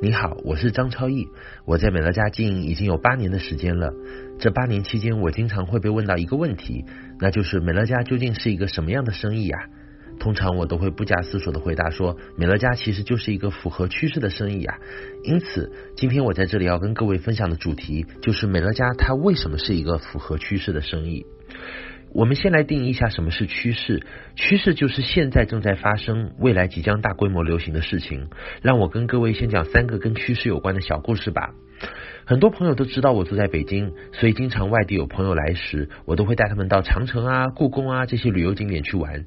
你好，我是张超毅，我在美乐家经营已经有八年的时间了。这八年期间，我经常会被问到一个问题，那就是美乐家究竟是一个什么样的生意呀？通常我都会不假思索地回答说，美乐家其实就是一个符合趋势的生意呀。因此，今天我在这里要跟各位分享的主题就是美乐家它为什么是一个符合趋势的生意。我们先来定义一下什么是趋势。趋势就是现在正在发生、未来即将大规模流行的事情。让我跟各位先讲三个跟趋势有关的小故事吧。很多朋友都知道我住在北京，所以经常外地有朋友来时，我都会带他们到长城啊、故宫啊这些旅游景点去玩。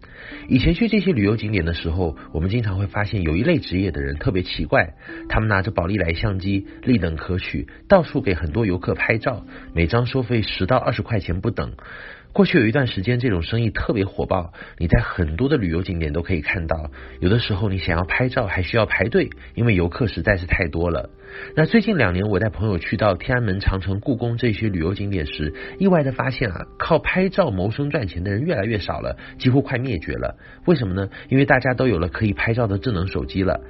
以前去这些旅游景点的时候，我们经常会发现有一类职业的人特别奇怪，他们拿着宝丽来相机，立等可取，到处给很多游客拍照，每张收费十到二十块钱不等。过去有一段时间，这种生意特别火爆，你在很多的旅游景点都可以看到。有的时候你想要拍照，还需要排队，因为游客实在是太多了。那最近两年，我带朋友去到天安门、长城、故宫这些旅游景点时，意外的发现啊，靠拍照谋生赚钱的人越来越少了，几乎快灭绝了。为什么呢？因为大家都有了可以拍照的智能手机了。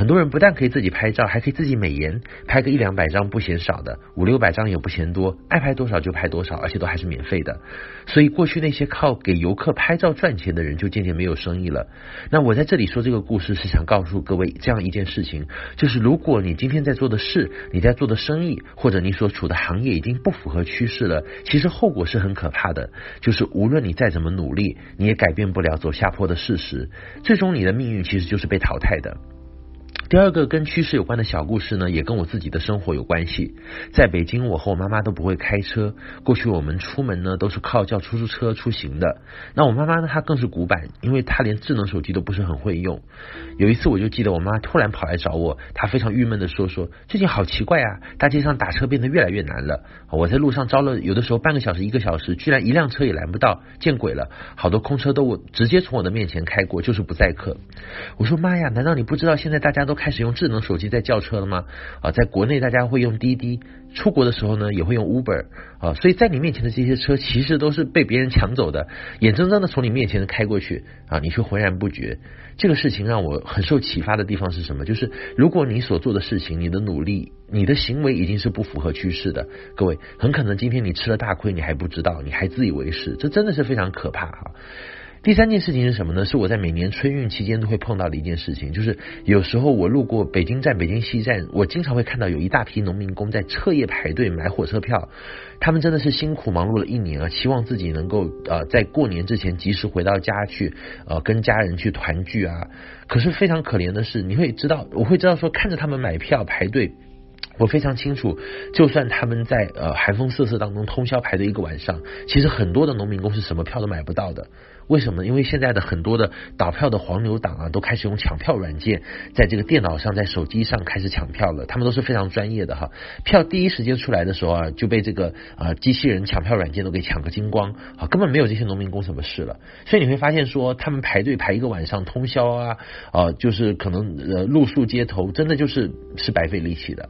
很多人不但可以自己拍照，还可以自己美颜，拍个一两百张不嫌少的，五六百张也不嫌多，爱拍多少就拍多少，而且都还是免费的。所以过去那些靠给游客拍照赚钱的人就渐渐没有生意了。那我在这里说这个故事是想告诉各位这样一件事情，就是如果你今天在做的事，你在做的生意，或者你所处的行业已经不符合趋势了，其实后果是很可怕的，就是无论你再怎么努力，你也改变不了走下坡的事实，最终你的命运其实就是被淘汰的。第二个跟趋势有关的小故事呢，也跟我自己的生活有关系。在北京，我和我妈妈都不会开车，过去我们出门呢都是靠叫出租车出行的。那我妈妈呢，她更是古板，因为她连智能手机都不是很会用。有一次，我就记得我妈突然跑来找我，她非常郁闷地说：“说最近好奇怪啊，大街上打车变得越来越难了。我在路上招了，有的时候半个小时、一个小时，居然一辆车也拦不到，见鬼了！好多空车都我直接从我的面前开过，就是不载客。”我说：“妈呀，难道你不知道现在大家都？”开始用智能手机在叫车了吗？啊，在国内大家会用滴滴，出国的时候呢也会用 Uber 啊，所以在你面前的这些车其实都是被别人抢走的，眼睁睁的从你面前开过去啊，你却浑然不觉。这个事情让我很受启发的地方是什么？就是如果你所做的事情、你的努力、你的行为已经是不符合趋势的，各位很可能今天你吃了大亏，你还不知道，你还自以为是，这真的是非常可怕哈。第三件事情是什么呢？是我在每年春运期间都会碰到的一件事情，就是有时候我路过北京站、北京西站，我经常会看到有一大批农民工在彻夜排队买火车票。他们真的是辛苦忙碌了一年啊，希望自己能够呃在过年之前及时回到家去，呃跟家人去团聚啊。可是非常可怜的是，你会知道，我会知道说，看着他们买票排队。我非常清楚，就算他们在呃寒风瑟瑟当中通宵排队一个晚上，其实很多的农民工是什么票都买不到的。为什么？因为现在的很多的倒票的黄牛党啊，都开始用抢票软件，在这个电脑上、在手机上开始抢票了。他们都是非常专业的哈，票第一时间出来的时候啊，就被这个啊、呃、机器人抢票软件都给抢个精光啊，根本没有这些农民工什么事了。所以你会发现说，他们排队排一个晚上通宵啊，啊、就是可能呃露宿街头，真的就是是白费力气的。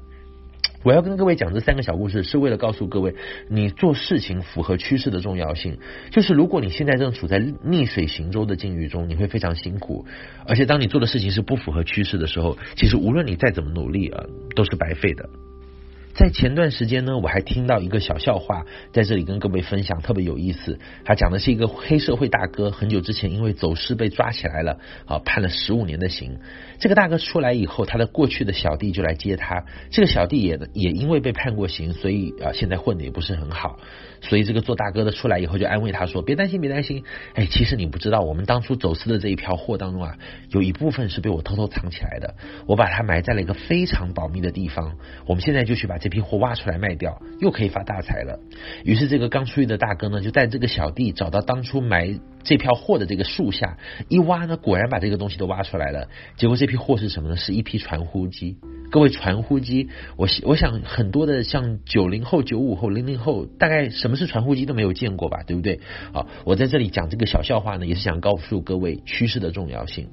我要跟各位讲这三个小故事，是为了告诉各位，你做事情符合趋势的重要性。就是如果你现在正处在逆水行舟的境遇中，你会非常辛苦。而且当你做的事情是不符合趋势的时候，其实无论你再怎么努力啊，都是白费的。在前段时间呢，我还听到一个小笑话，在这里跟各位分享，特别有意思。他讲的是一个黑社会大哥，很久之前因为走私被抓起来了，啊，判了十五年的刑。这个大哥出来以后，他的过去的小弟就来接他。这个小弟也也因为被判过刑，所以啊，现在混得也不是很好。所以这个做大哥的出来以后就安慰他说：“别担心，别担心。哎，其实你不知道，我们当初走私的这一票货当中啊，有一部分是被我偷偷藏起来的，我把它埋在了一个非常保密的地方。我们现在就去把这批货挖出来卖掉，又可以发大财了。于是这个刚出狱的大哥呢，就带这个小弟找到当初埋这票货的这个树下，一挖呢，果然把这个东西都挖出来了。结果这批货是什么呢？是一批传呼机。各位，传呼机，我我想很多的像九零后、九五后、零零后，大概什么是传呼机都没有见过吧，对不对？好，我在这里讲这个小笑话呢，也是想告诉各位趋势的重要性。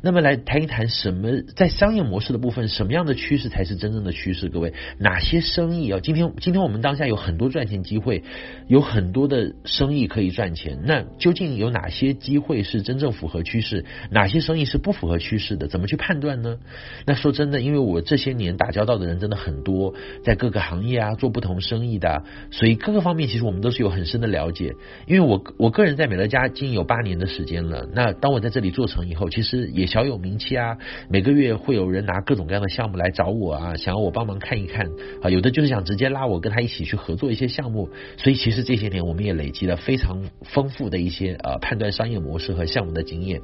那么来谈一谈什么在商业模式的部分，什么样的趋势才是真正的趋势？各位，哪些生意啊？今天今天我们当下有很多赚钱机会，有很多的生意可以赚钱。那究竟有哪些机会是真正符合趋势？哪些生意是不符合趋势的？怎么去判断呢？那说真的，因为我这些年打交道的人真的很多，在各个行业啊做不同生意的，所以各个方面其实我们都是有很深的了解。因为我我个人在美乐家经营有八年的时间了，那当我在这里做成以后，其实也小有名气啊。每个月会有人拿各种各样的项目来找我啊，想要我帮忙看一看啊，有的就是想直接拉我跟他一起去合作一些项目。所以其实这些年我们也累积了非常丰富的一些呃判断商业模式和项目的经验。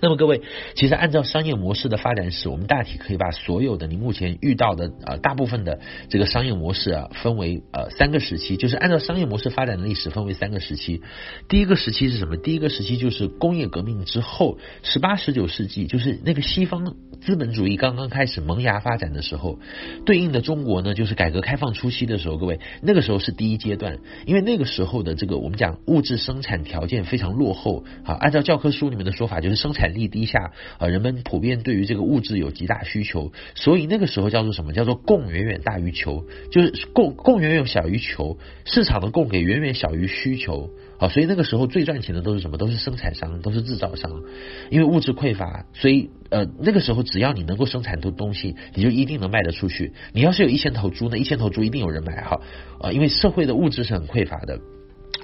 那么各位，其实按照商业模式的发展史，我们大体可以把所有的你目前遇到的呃大部分的这个商业模式啊，分为呃三个时期，就是按照商业模式发展的历史分为三个时期。第一个时期是什么？第一个时期就是工业革命之后，十八、十九世纪，就是那个西方资本主义刚刚开始萌芽发展的时候，对应的中国呢，就是改革开放初期的时候。各位，那个时候是第一阶段，因为那个时候的这个我们讲物质生产条件非常落后啊，按照教科书里面的说法，就是生产力低下啊，人们普遍对于这个物质有极大需求，所以那个时候叫做什么？叫做供远远大于求，就是供供远远小于求，市场的供给远远小于需求好，所以那个时候最赚钱的都是什么？都是生产商，都是制造商，因为物质匮乏，所以呃那个时候只要你能够生产出东西，你就一定能卖得出去。你要是有一千头猪，呢一千头猪一定有人买哈啊，因为社会的物质是很匮乏的。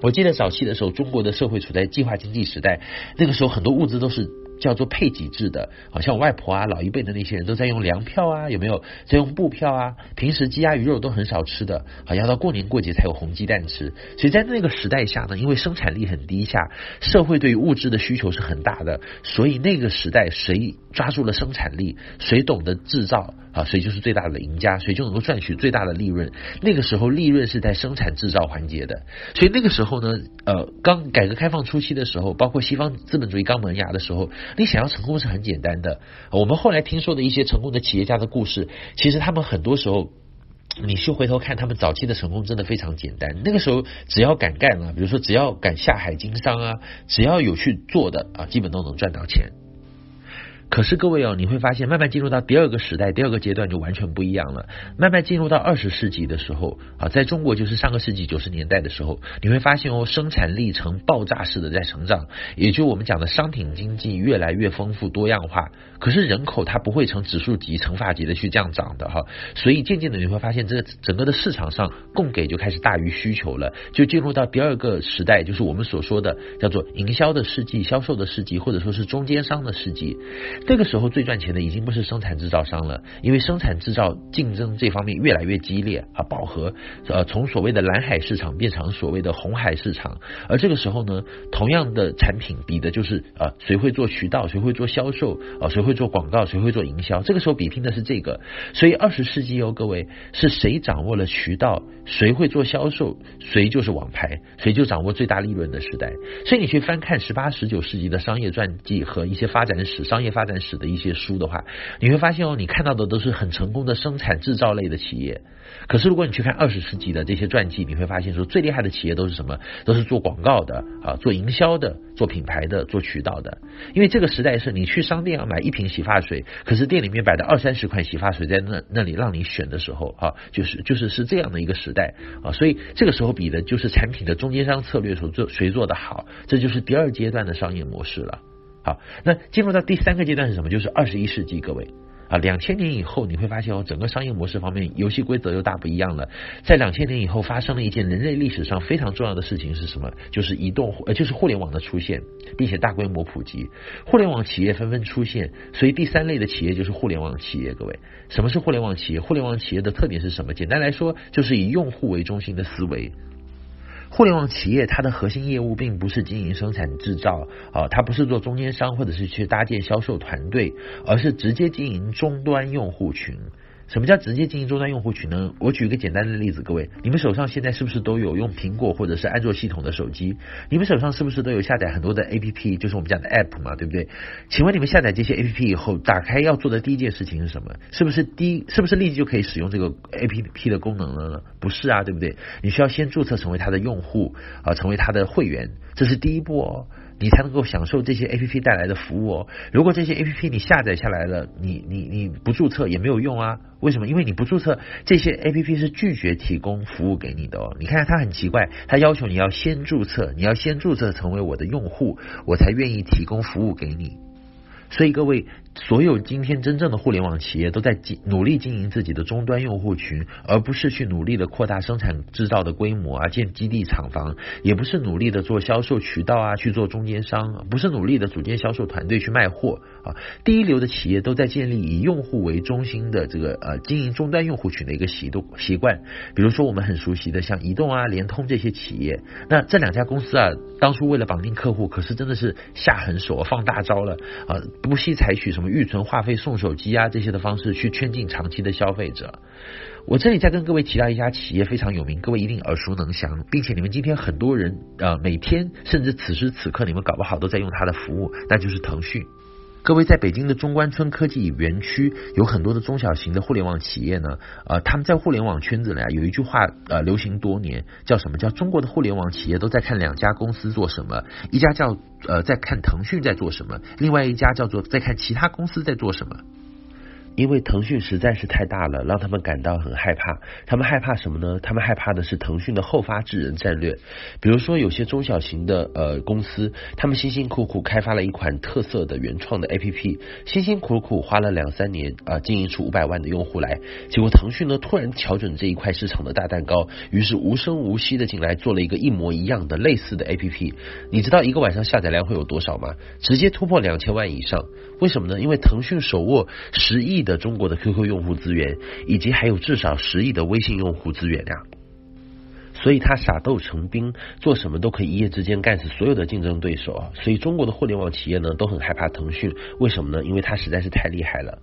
我记得早期的时候，中国的社会处在计划经济时代，那个时候很多物资都是。叫做配给制的，好像我外婆啊，老一辈的那些人都在用粮票啊，有没有在用布票啊？平时鸡鸭鱼肉都很少吃的，好像到过年过节才有红鸡蛋吃。所以在那个时代下呢，因为生产力很低下，社会对于物质的需求是很大的，所以那个时代谁抓住了生产力，谁懂得制造啊，谁就是最大的赢家，谁就能够赚取最大的利润。那个时候利润是在生产制造环节的，所以那个时候呢，呃，刚改革开放初期的时候，包括西方资本主义刚萌芽的时候。你想要成功是很简单的。我们后来听说的一些成功的企业家的故事，其实他们很多时候，你去回头看他们早期的成功，真的非常简单。那个时候只要敢干啊，比如说只要敢下海经商啊，只要有去做的啊，基本都能赚到钱。可是各位哦，你会发现，慢慢进入到第二个时代，第二个阶段就完全不一样了。慢慢进入到二十世纪的时候啊，在中国就是上个世纪九十年代的时候，你会发现哦，生产力呈爆炸式的在成长，也就我们讲的商品经济越来越丰富多样化。可是人口它不会呈指数级、乘法级的去这样涨的哈，所以渐渐的你会发现，这个整个的市场上供给就开始大于需求了，就进入到第二个时代，就是我们所说的叫做营销的世纪、销售的世纪，或者说是中间商的世纪。这个时候最赚钱的已经不是生产制造商了，因为生产制造竞争这方面越来越激烈啊，饱和，呃，从所谓的蓝海市场变成所谓的红海市场。而这个时候呢，同样的产品比的就是啊，谁会做渠道，谁会做销售啊，谁会做广告，谁会做营销。这个时候比拼的是这个。所以二十世纪哦，各位是谁掌握了渠道，谁会做销售，谁就是王牌，谁就掌握最大利润的时代。所以你去翻看十八、十九世纪的商业传记和一些发展史、商业发展史的一些书的话，你会发现哦，你看到的都是很成功的生产制造类的企业。可是如果你去看二十世纪的这些传记，你会发现说最厉害的企业都是什么？都是做广告的啊，做营销的，做品牌的，做渠道的。因为这个时代是你去商店要买一瓶洗发水，可是店里面摆的二三十款洗发水在那那里让你选的时候啊，就是就是是这样的一个时代啊，所以这个时候比的就是产品的中间商策略所做谁做的好，这就是第二阶段的商业模式了。好，那进入到第三个阶段是什么？就是二十一世纪，各位啊，两千年以后你会发现哦，整个商业模式方面游戏规则又大不一样了。在两千年以后发生了一件人类历史上非常重要的事情是什么？就是移动呃，就是互联网的出现，并且大规模普及，互联网企业纷纷出现，所以第三类的企业就是互联网企业。各位，什么是互联网企业？互联网企业的特点是什么？简单来说，就是以用户为中心的思维。互联网企业它的核心业务并不是经营生产制造啊，它不是做中间商或者是去搭建销售团队，而是直接经营终端用户群。什么叫直接经营终端用户群呢？我举一个简单的例子，各位，你们手上现在是不是都有用苹果或者是安卓系统的手机？你们手上是不是都有下载很多的 APP，就是我们讲的 App 嘛，对不对？请问你们下载这些 APP 以后，打开要做的第一件事情是什么？是不是第一，是不是立即就可以使用这个 APP 的功能了呢？不是啊，对不对？你需要先注册成为它的用户啊，成为它的会员，这是第一步哦。你才能够享受这些 APP 带来的服务哦。如果这些 APP 你下载下来了，你你你不注册也没有用啊。为什么？因为你不注册，这些 APP 是拒绝提供服务给你的哦。你看它很奇怪，它要求你要先注册，你要先注册成为我的用户，我才愿意提供服务给你。所以各位，所有今天真正的互联网企业都在努力经营自己的终端用户群，而不是去努力的扩大生产制造的规模啊，建基地厂房，也不是努力的做销售渠道啊，去做中间商，不是努力的组建销售团队去卖货啊。第一流的企业都在建立以用户为中心的这个呃经营终端用户群的一个习动习惯。比如说我们很熟悉的像移动啊、联通这些企业，那这两家公司啊，当初为了绑定客户，可是真的是下狠手放大招了啊，不惜采取什么。预存话费送手机啊，这些的方式去圈进长期的消费者。我这里再跟各位提到一家企业非常有名，各位一定耳熟能详，并且你们今天很多人啊每天甚至此时此刻你们搞不好都在用它的服务，那就是腾讯。各位在北京的中关村科技园区有很多的中小型的互联网企业呢，呃，他们在互联网圈子里啊有一句话呃流行多年，叫什么？叫中国的互联网企业都在看两家公司做什么，一家叫呃在看腾讯在做什么，另外一家叫做在看其他公司在做什么。因为腾讯实在是太大了，让他们感到很害怕。他们害怕什么呢？他们害怕的是腾讯的后发制人战略。比如说，有些中小型的呃公司，他们辛辛苦苦开发了一款特色的原创的 APP，辛辛苦苦花了两三年啊、经营出五百万的用户来。结果腾讯呢，突然瞧准这一块市场的大蛋糕，于是无声无息的进来做了一个一模一样的类似的 APP。你知道一个晚上下载量会有多少吗？直接突破两千万以上。为什么呢？因为腾讯手握十亿的中国的 QQ 用户资源，以及还有至少十亿的微信用户资源量。所以他傻豆成兵，做什么都可以一夜之间干死所有的竞争对手啊！所以中国的互联网企业呢都很害怕腾讯，为什么呢？因为它实在是太厉害了。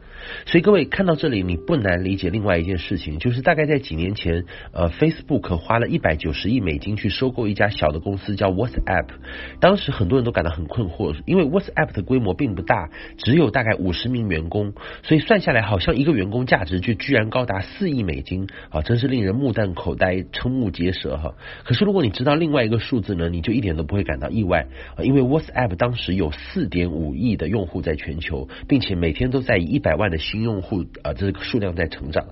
所以各位看到这里，你不难理解另外一件事情，就是大概在几年前，呃，Facebook 花了一百九十亿美金去收购一家小的公司叫 WhatsApp。当时很多人都感到很困惑，因为 WhatsApp 的规模并不大，只有大概五十名员工，所以算下来好像一个员工价值就居然高达四亿美金啊！真是令人目瞪口呆、瞠目结舌。可是如果你知道另外一个数字呢，你就一点都不会感到意外，因为 WhatsApp 当时有四点五亿的用户在全球，并且每天都在以一百万的新用户啊这个数量在成长。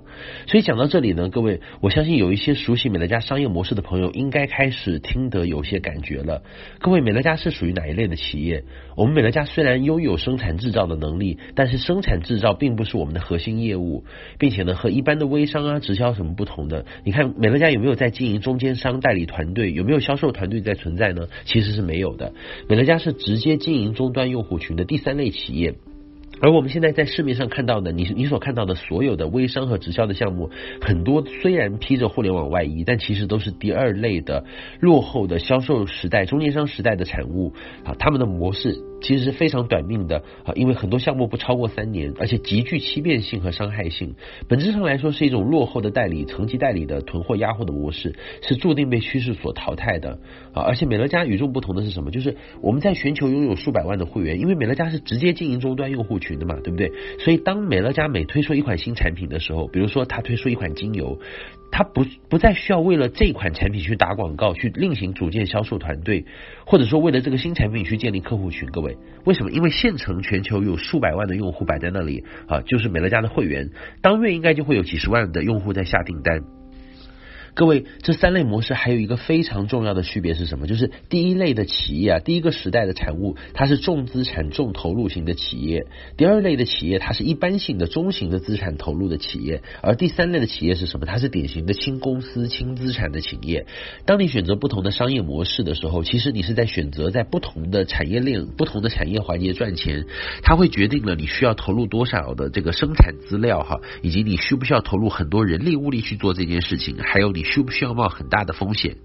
所以讲到这里呢，各位，我相信有一些熟悉美乐家商业模式的朋友应该开始听得有些感觉了。各位，美乐家是属于哪一类的企业？我们美乐家虽然拥有生产制造的能力，但是生产制造并不是我们的核心业务，并且呢，和一般的微商啊、直销什么不同的？你看美乐家有没有在经营中间？商代理团队有没有销售团队在存在呢？其实是没有的。美乐家是直接经营终端用户群的第三类企业。而我们现在在市面上看到的，你你所看到的所有的微商和直销的项目，很多虽然披着互联网外衣，但其实都是第二类的落后的销售时代、中间商时代的产物啊。他们的模式其实是非常短命的啊，因为很多项目不超过三年，而且极具欺骗性和伤害性。本质上来说，是一种落后的代理、层级代理的囤货压货的模式，是注定被趋势所淘汰的啊。而且美乐家与众不同的是什么？就是我们在全球拥有数百万的会员，因为美乐家是直接经营终端用户群。的嘛，对不对？所以当美乐家每推出一款新产品的时候，比如说他推出一款精油，他不不再需要为了这款产品去打广告，去另行组建销售团队，或者说为了这个新产品去建立客户群。各位，为什么？因为现成全球有数百万的用户摆在那里啊，就是美乐家的会员，当月应该就会有几十万的用户在下订单。各位，这三类模式还有一个非常重要的区别是什么？就是第一类的企业啊，第一个时代的产物，它是重资产、重投入型的企业；第二类的企业，它是一般性的中型的资产投入的企业；而第三类的企业是什么？它是典型的轻公司、轻资产的企业。当你选择不同的商业模式的时候，其实你是在选择在不同的产业链、不同的产业环节赚钱，它会决定了你需要投入多少的这个生产资料哈，以及你需不需要投入很多人力物力去做这件事情，还有你。需不需要冒很大的风险？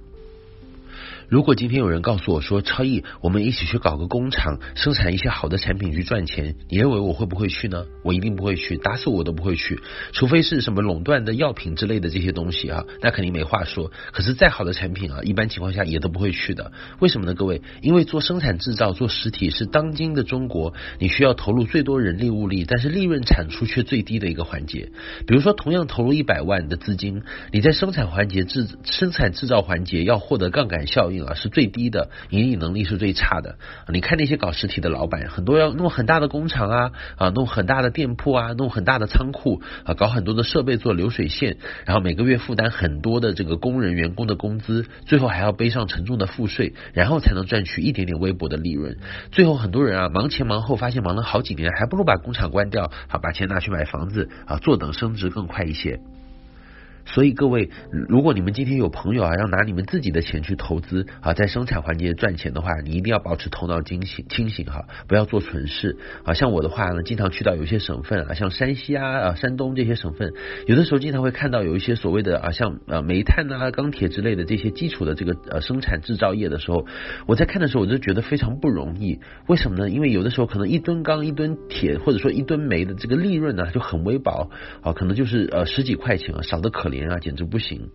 如果今天有人告诉我说，超毅，我们一起去搞个工厂，生产一些好的产品去赚钱，你认为我会不会去呢？我一定不会去，打死我都不会去，除非是什么垄断的药品之类的这些东西啊，那肯定没话说。可是再好的产品啊，一般情况下也都不会去的。为什么呢？各位，因为做生产制造、做实体是当今的中国，你需要投入最多人力物力，但是利润产出却最低的一个环节。比如说，同样投入一百万的资金，你在生产环节、制生产制造环节要获得杠杆效应。是最低的，盈利能力是最差的。你看那些搞实体的老板，很多要弄很大的工厂啊啊，弄很大的店铺啊，弄很大的仓库啊，搞很多的设备做流水线，然后每个月负担很多的这个工人员工的工资，最后还要背上沉重的赋税，然后才能赚取一点点微薄的利润。最后很多人啊忙前忙后，发现忙了好几年，还不如把工厂关掉，好把钱拿去买房子啊，坐等升值更快一些。所以各位，如果你们今天有朋友啊，要拿你们自己的钱去投资啊，在生产环节赚钱的话，你一定要保持头脑清醒清醒哈，不要做蠢事啊。像我的话呢，经常去到有些省份啊，像山西啊、啊山东这些省份，有的时候经常会看到有一些所谓的啊，像呃煤炭啊、钢铁之类的这些基础的这个呃生产制造业的时候，我在看的时候我就觉得非常不容易。为什么呢？因为有的时候可能一吨钢、一吨铁或者说一吨煤的这个利润呢就很微薄啊，可能就是呃十几块钱啊，少得可怜。啊，简直不行。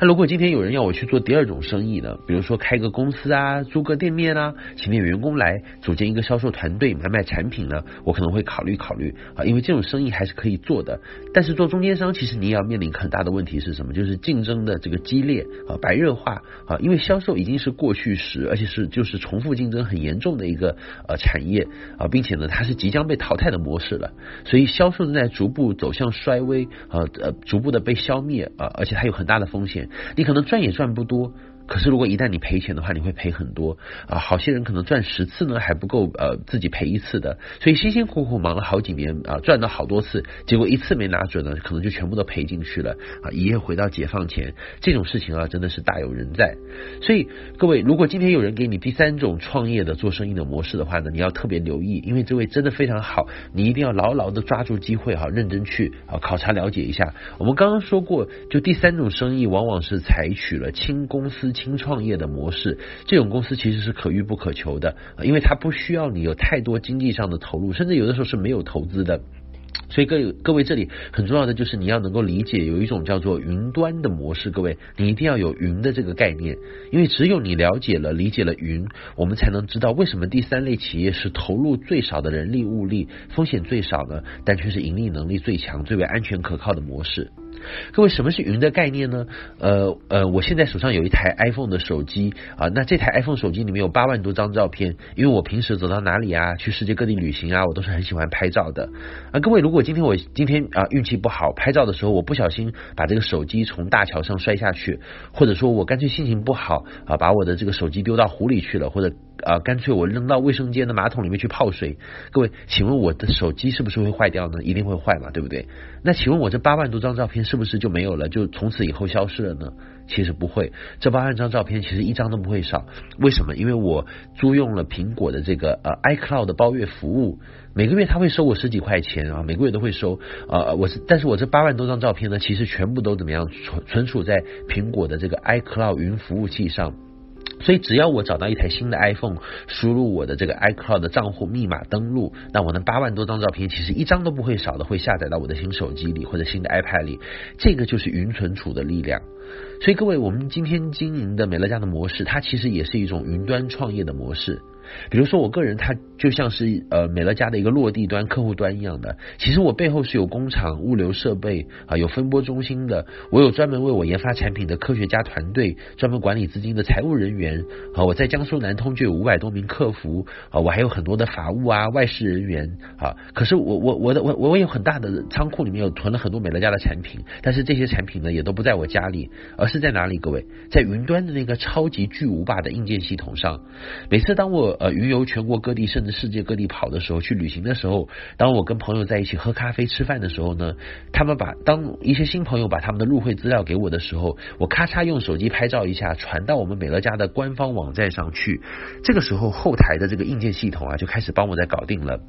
那如果今天有人要我去做第二种生意呢？比如说开个公司啊，租个店面啊，请点员工来组建一个销售团队，买卖产品呢，我可能会考虑考虑啊，因为这种生意还是可以做的。但是做中间商，其实你也要面临很大的问题是什么？就是竞争的这个激烈啊，白热化啊，因为销售已经是过去时，而且是就是重复竞争很严重的一个呃产业啊，并且呢，它是即将被淘汰的模式了，所以销售正在逐步走向衰微啊，呃，逐步的被消灭。啊，而且它有很大的风险，你可能赚也赚不多。可是，如果一旦你赔钱的话，你会赔很多啊！好些人可能赚十次呢，还不够呃自己赔一次的。所以辛辛苦苦忙了好几年啊，赚了好多次，结果一次没拿准呢，可能就全部都赔进去了啊！一夜回到解放前，这种事情啊，真的是大有人在。所以各位，如果今天有人给你第三种创业的做生意的模式的话呢，你要特别留意，因为这位真的非常好，你一定要牢牢的抓住机会哈，认真去啊考察了解一下。我们刚刚说过，就第三种生意往往是采取了轻公司。轻创业的模式，这种公司其实是可遇不可求的，因为它不需要你有太多经济上的投入，甚至有的时候是没有投资的。所以各位各位，这里很重要的就是你要能够理解有一种叫做云端的模式。各位，你一定要有云的这个概念，因为只有你了解了、理解了云，我们才能知道为什么第三类企业是投入最少的人力物力，风险最少呢，但却是盈利能力最强、最为安全可靠的模式。各位，什么是云的概念呢？呃呃，我现在手上有一台 iPhone 的手机啊，那这台 iPhone 手机里面有八万多张照片，因为我平时走到哪里啊，去世界各地旅行啊，我都是很喜欢拍照的啊。各位，如果今天我今天啊运气不好，拍照的时候我不小心把这个手机从大桥上摔下去，或者说我干脆心情不好啊，把我的这个手机丢到湖里去了，或者啊干脆我扔到卫生间的马桶里面去泡水，各位，请问我的手机是不是会坏掉呢？一定会坏嘛，对不对？那请问我这八万多张照片是不是就没有了，就从此以后消失了呢？其实不会，这八万张照片其实一张都不会少。为什么？因为我租用了苹果的这个呃 iCloud 的包月服务，每个月他会收我十几块钱啊，每个月都会收。呃，我是，但是我这八万多张照片呢，其实全部都怎么样存存储在苹果的这个 iCloud 云服务器上。所以只要我找到一台新的 iPhone，输入我的这个 iCloud 的账户密码登录，那我那八万多张照片其实一张都不会少的，会下载到我的新手机里或者新的 iPad 里，这个就是云存储的力量。所以各位，我们今天经营的美乐家的模式，它其实也是一种云端创业的模式。比如说我个人，他就像是呃美乐家的一个落地端客户端一样的。其实我背后是有工厂、物流设备啊，有分拨中心的。我有专门为我研发产品的科学家团队，专门管理资金的财务人员啊。我在江苏南通就有五百多名客服啊，我还有很多的法务啊、外事人员啊。可是我我我的我我有很大的仓库里面有囤了很多美乐家的产品，但是这些产品呢也都不在我家里，而是在哪里？各位，在云端的那个超级巨无霸的硬件系统上。每次当我呃，云游全国各地，甚至世界各地跑的时候，去旅行的时候，当我跟朋友在一起喝咖啡、吃饭的时候呢，他们把当一些新朋友把他们的入会资料给我的时候，我咔嚓用手机拍照一下，传到我们美乐家的官方网站上去。这个时候，后台的这个硬件系统啊，就开始帮我在搞定了。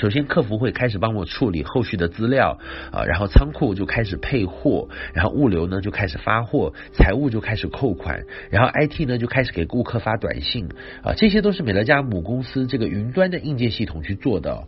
首先，客服会开始帮我处理后续的资料啊，然后仓库就开始配货，然后物流呢就开始发货，财务就开始扣款，然后 IT 呢就开始给顾客发短信啊，这些都是美乐家母公司这个云端的硬件系统去做的。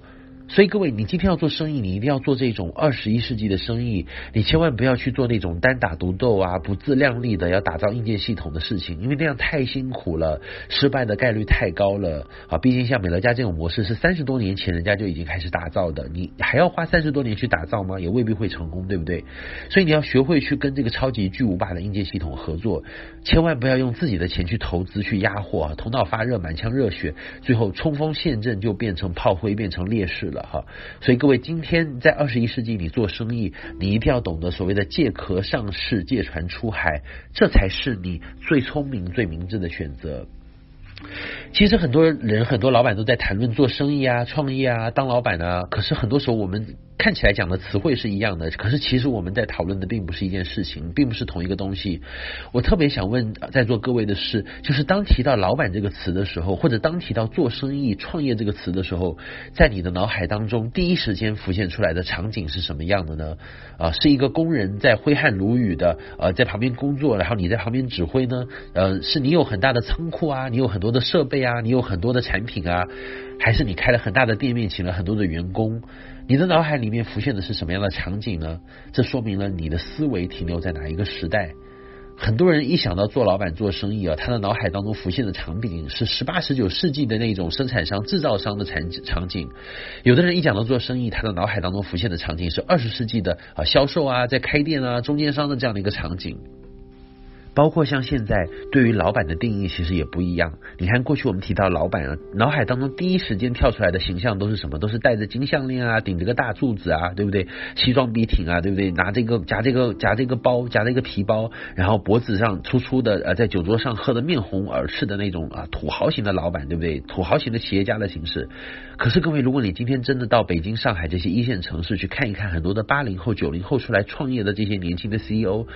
所以各位，你今天要做生意，你一定要做这种二十一世纪的生意，你千万不要去做那种单打独斗啊、不自量力的要打造硬件系统的事情，因为那样太辛苦了，失败的概率太高了啊！毕竟像美乐家这种模式是三十多年前人家就已经开始打造的，你还要花三十多年去打造吗？也未必会成功，对不对？所以你要学会去跟这个超级巨无霸的硬件系统合作，千万不要用自己的钱去投资去压货啊，头脑发热、满腔热血，最后冲锋陷阵就变成炮灰、变成烈士了。哈，所以各位，今天在二十一世纪，你做生意，你一定要懂得所谓的借壳上市、借船出海，这才是你最聪明、最明智的选择。其实很多人、很多老板都在谈论做生意啊、创业啊、当老板啊，可是很多时候我们。看起来讲的词汇是一样的，可是其实我们在讨论的并不是一件事情，并不是同一个东西。我特别想问在座各位的是，就是当提到老板这个词的时候，或者当提到做生意、创业这个词的时候，在你的脑海当中第一时间浮现出来的场景是什么样的呢？啊，是一个工人在挥汗如雨的呃在旁边工作，然后你在旁边指挥呢？呃，是你有很大的仓库啊，你有很多的设备啊，你有很多的产品啊，还是你开了很大的店面，请了很多的员工？你的脑海里面浮现的是什么样的场景呢？这说明了你的思维停留在哪一个时代。很多人一想到做老板做生意啊，他的脑海当中浮现的场景是十八十九世纪的那种生产商制造商的场场景。有的人一讲到做生意，他的脑海当中浮现的场景是二十世纪的啊销售啊，在开店啊，中间商的这样的一个场景。包括像现在对于老板的定义其实也不一样。你看过去我们提到老板啊，脑海当中第一时间跳出来的形象都是什么？都是戴着金项链啊，顶着个大柱子啊，对不对？西装笔挺啊，对不对？拿这个夹这个夹这个包，夹这个皮包，然后脖子上粗粗的呃，在酒桌上喝的面红耳赤的那种啊，土豪型的老板，对不对？土豪型的企业家的形式。可是各位，如果你今天真的到北京、上海这些一线城市去看一看，很多的八零后、九零后出来创业的这些年轻的 CEO，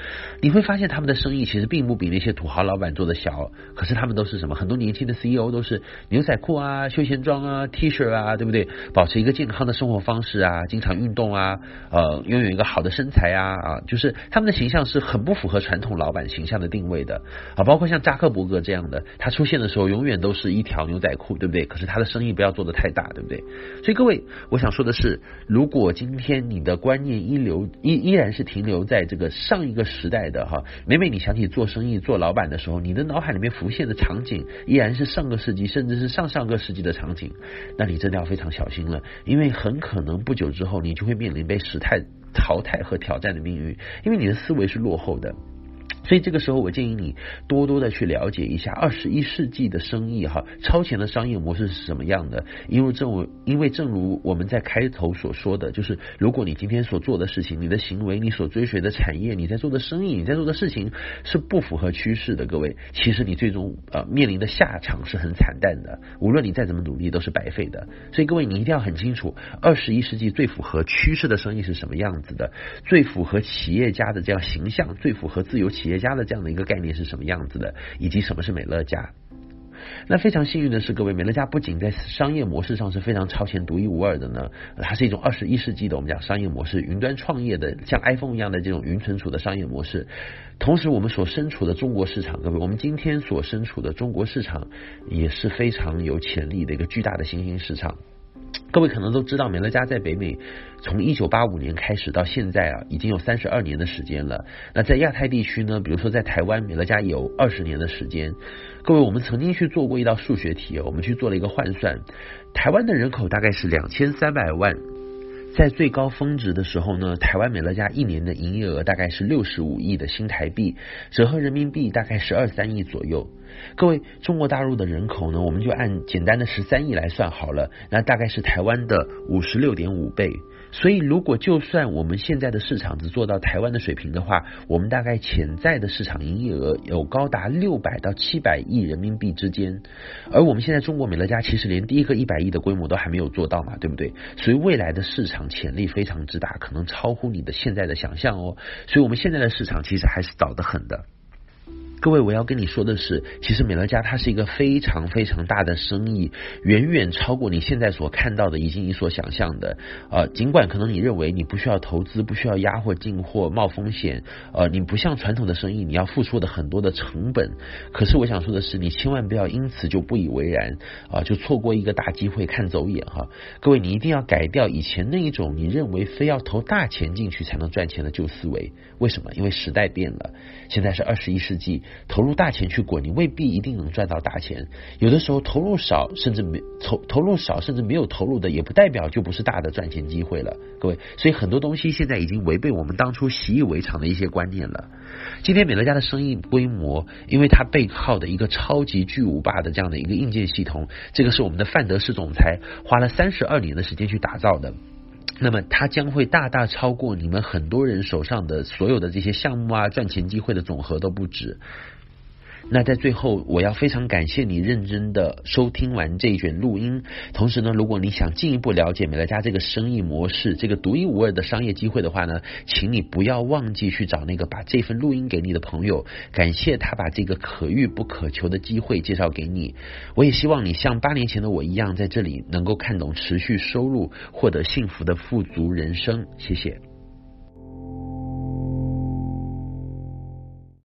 你会发现他们的生意其实。并不比那些土豪老板做的小，可是他们都是什么？很多年轻的 CEO 都是牛仔裤啊、休闲装啊、T 恤啊，对不对？保持一个健康的生活方式啊，经常运动啊，呃，拥有一个好的身材啊啊，就是他们的形象是很不符合传统老板形象的定位的啊。包括像扎克伯格这样的，他出现的时候永远都是一条牛仔裤，对不对？可是他的生意不要做得太大，对不对？所以各位，我想说的是，如果今天你的观念依留依依然是停留在这个上一个时代的哈，每每你想起。做生意做老板的时候，你的脑海里面浮现的场景依然是上个世纪，甚至是上上个世纪的场景，那你真的要非常小心了，因为很可能不久之后你就会面临被时代淘汰和挑战的命运，因为你的思维是落后的。所以这个时候，我建议你多多的去了解一下二十一世纪的生意哈，超前的商业模式是什么样的？因为正因为正如我们在开头所说的，就是如果你今天所做的事情、你的行为、你所追随的产业、你在做的生意、你在做的事情是不符合趋势的，各位，其实你最终呃面临的下场是很惨淡的。无论你再怎么努力，都是白费的。所以各位，你一定要很清楚，二十一世纪最符合趋势的生意是什么样子的，最符合企业家的这样形象，最符合自由企业。家的这样的一个概念是什么样子的，以及什么是美乐家？那非常幸运的是，各位，美乐家不仅在商业模式上是非常超前、独一无二的呢，它是一种二十一世纪的我们讲商业模式，云端创业的，像 iPhone 一样的这种云存储的商业模式。同时，我们所身处的中国市场，各位，我们今天所身处的中国市场也是非常有潜力的一个巨大的新兴市场。各位可能都知道，美乐家在北美从一九八五年开始到现在啊，已经有三十二年的时间了。那在亚太地区呢，比如说在台湾，美乐家有二十年的时间。各位，我们曾经去做过一道数学题，我们去做了一个换算，台湾的人口大概是两千三百万。在最高峰值的时候呢，台湾美乐家一年的营业额大概是六十五亿的新台币，折合人民币大概十二三亿左右。各位，中国大陆的人口呢，我们就按简单的十三亿来算好了，那大概是台湾的五十六点五倍。所以，如果就算我们现在的市场只做到台湾的水平的话，我们大概潜在的市场营业额有高达六百到七百亿人民币之间。而我们现在中国美乐家其实连第一个一百亿的规模都还没有做到嘛，对不对？所以未来的市场潜力非常之大，可能超乎你的现在的想象哦。所以我们现在的市场其实还是早得很的。各位，我要跟你说的是，其实美乐家它是一个非常非常大的生意，远远超过你现在所看到的，以及你所想象的。呃，尽管可能你认为你不需要投资，不需要压货进货冒风险，呃，你不像传统的生意，你要付出的很多的成本。可是我想说的是，你千万不要因此就不以为然啊，呃，就错过一个大机会看走眼哈。各位，你一定要改掉以前那一种你认为非要投大钱进去才能赚钱的旧思维。为什么？因为时代变了，现在是二十一世纪。投入大钱去滚，你未必一定能赚到大钱。有的时候投入少，甚至没投投入少，甚至没有投入的，也不代表就不是大的赚钱机会了。各位，所以很多东西现在已经违背我们当初习以为常的一些观念了。今天美乐家的生意规模，因为它背靠的一个超级巨无霸的这样的一个硬件系统，这个是我们的范德士总裁花了三十二年的时间去打造的。那么它将会大大超过你们很多人手上的所有的这些项目啊，赚钱机会的总和都不止。那在最后，我要非常感谢你认真的收听完这一卷录音。同时呢，如果你想进一步了解美乐家这个生意模式，这个独一无二的商业机会的话呢，请你不要忘记去找那个把这份录音给你的朋友，感谢他把这个可遇不可求的机会介绍给你。我也希望你像八年前的我一样，在这里能够看懂持续收入，获得幸福的富足人生。谢谢。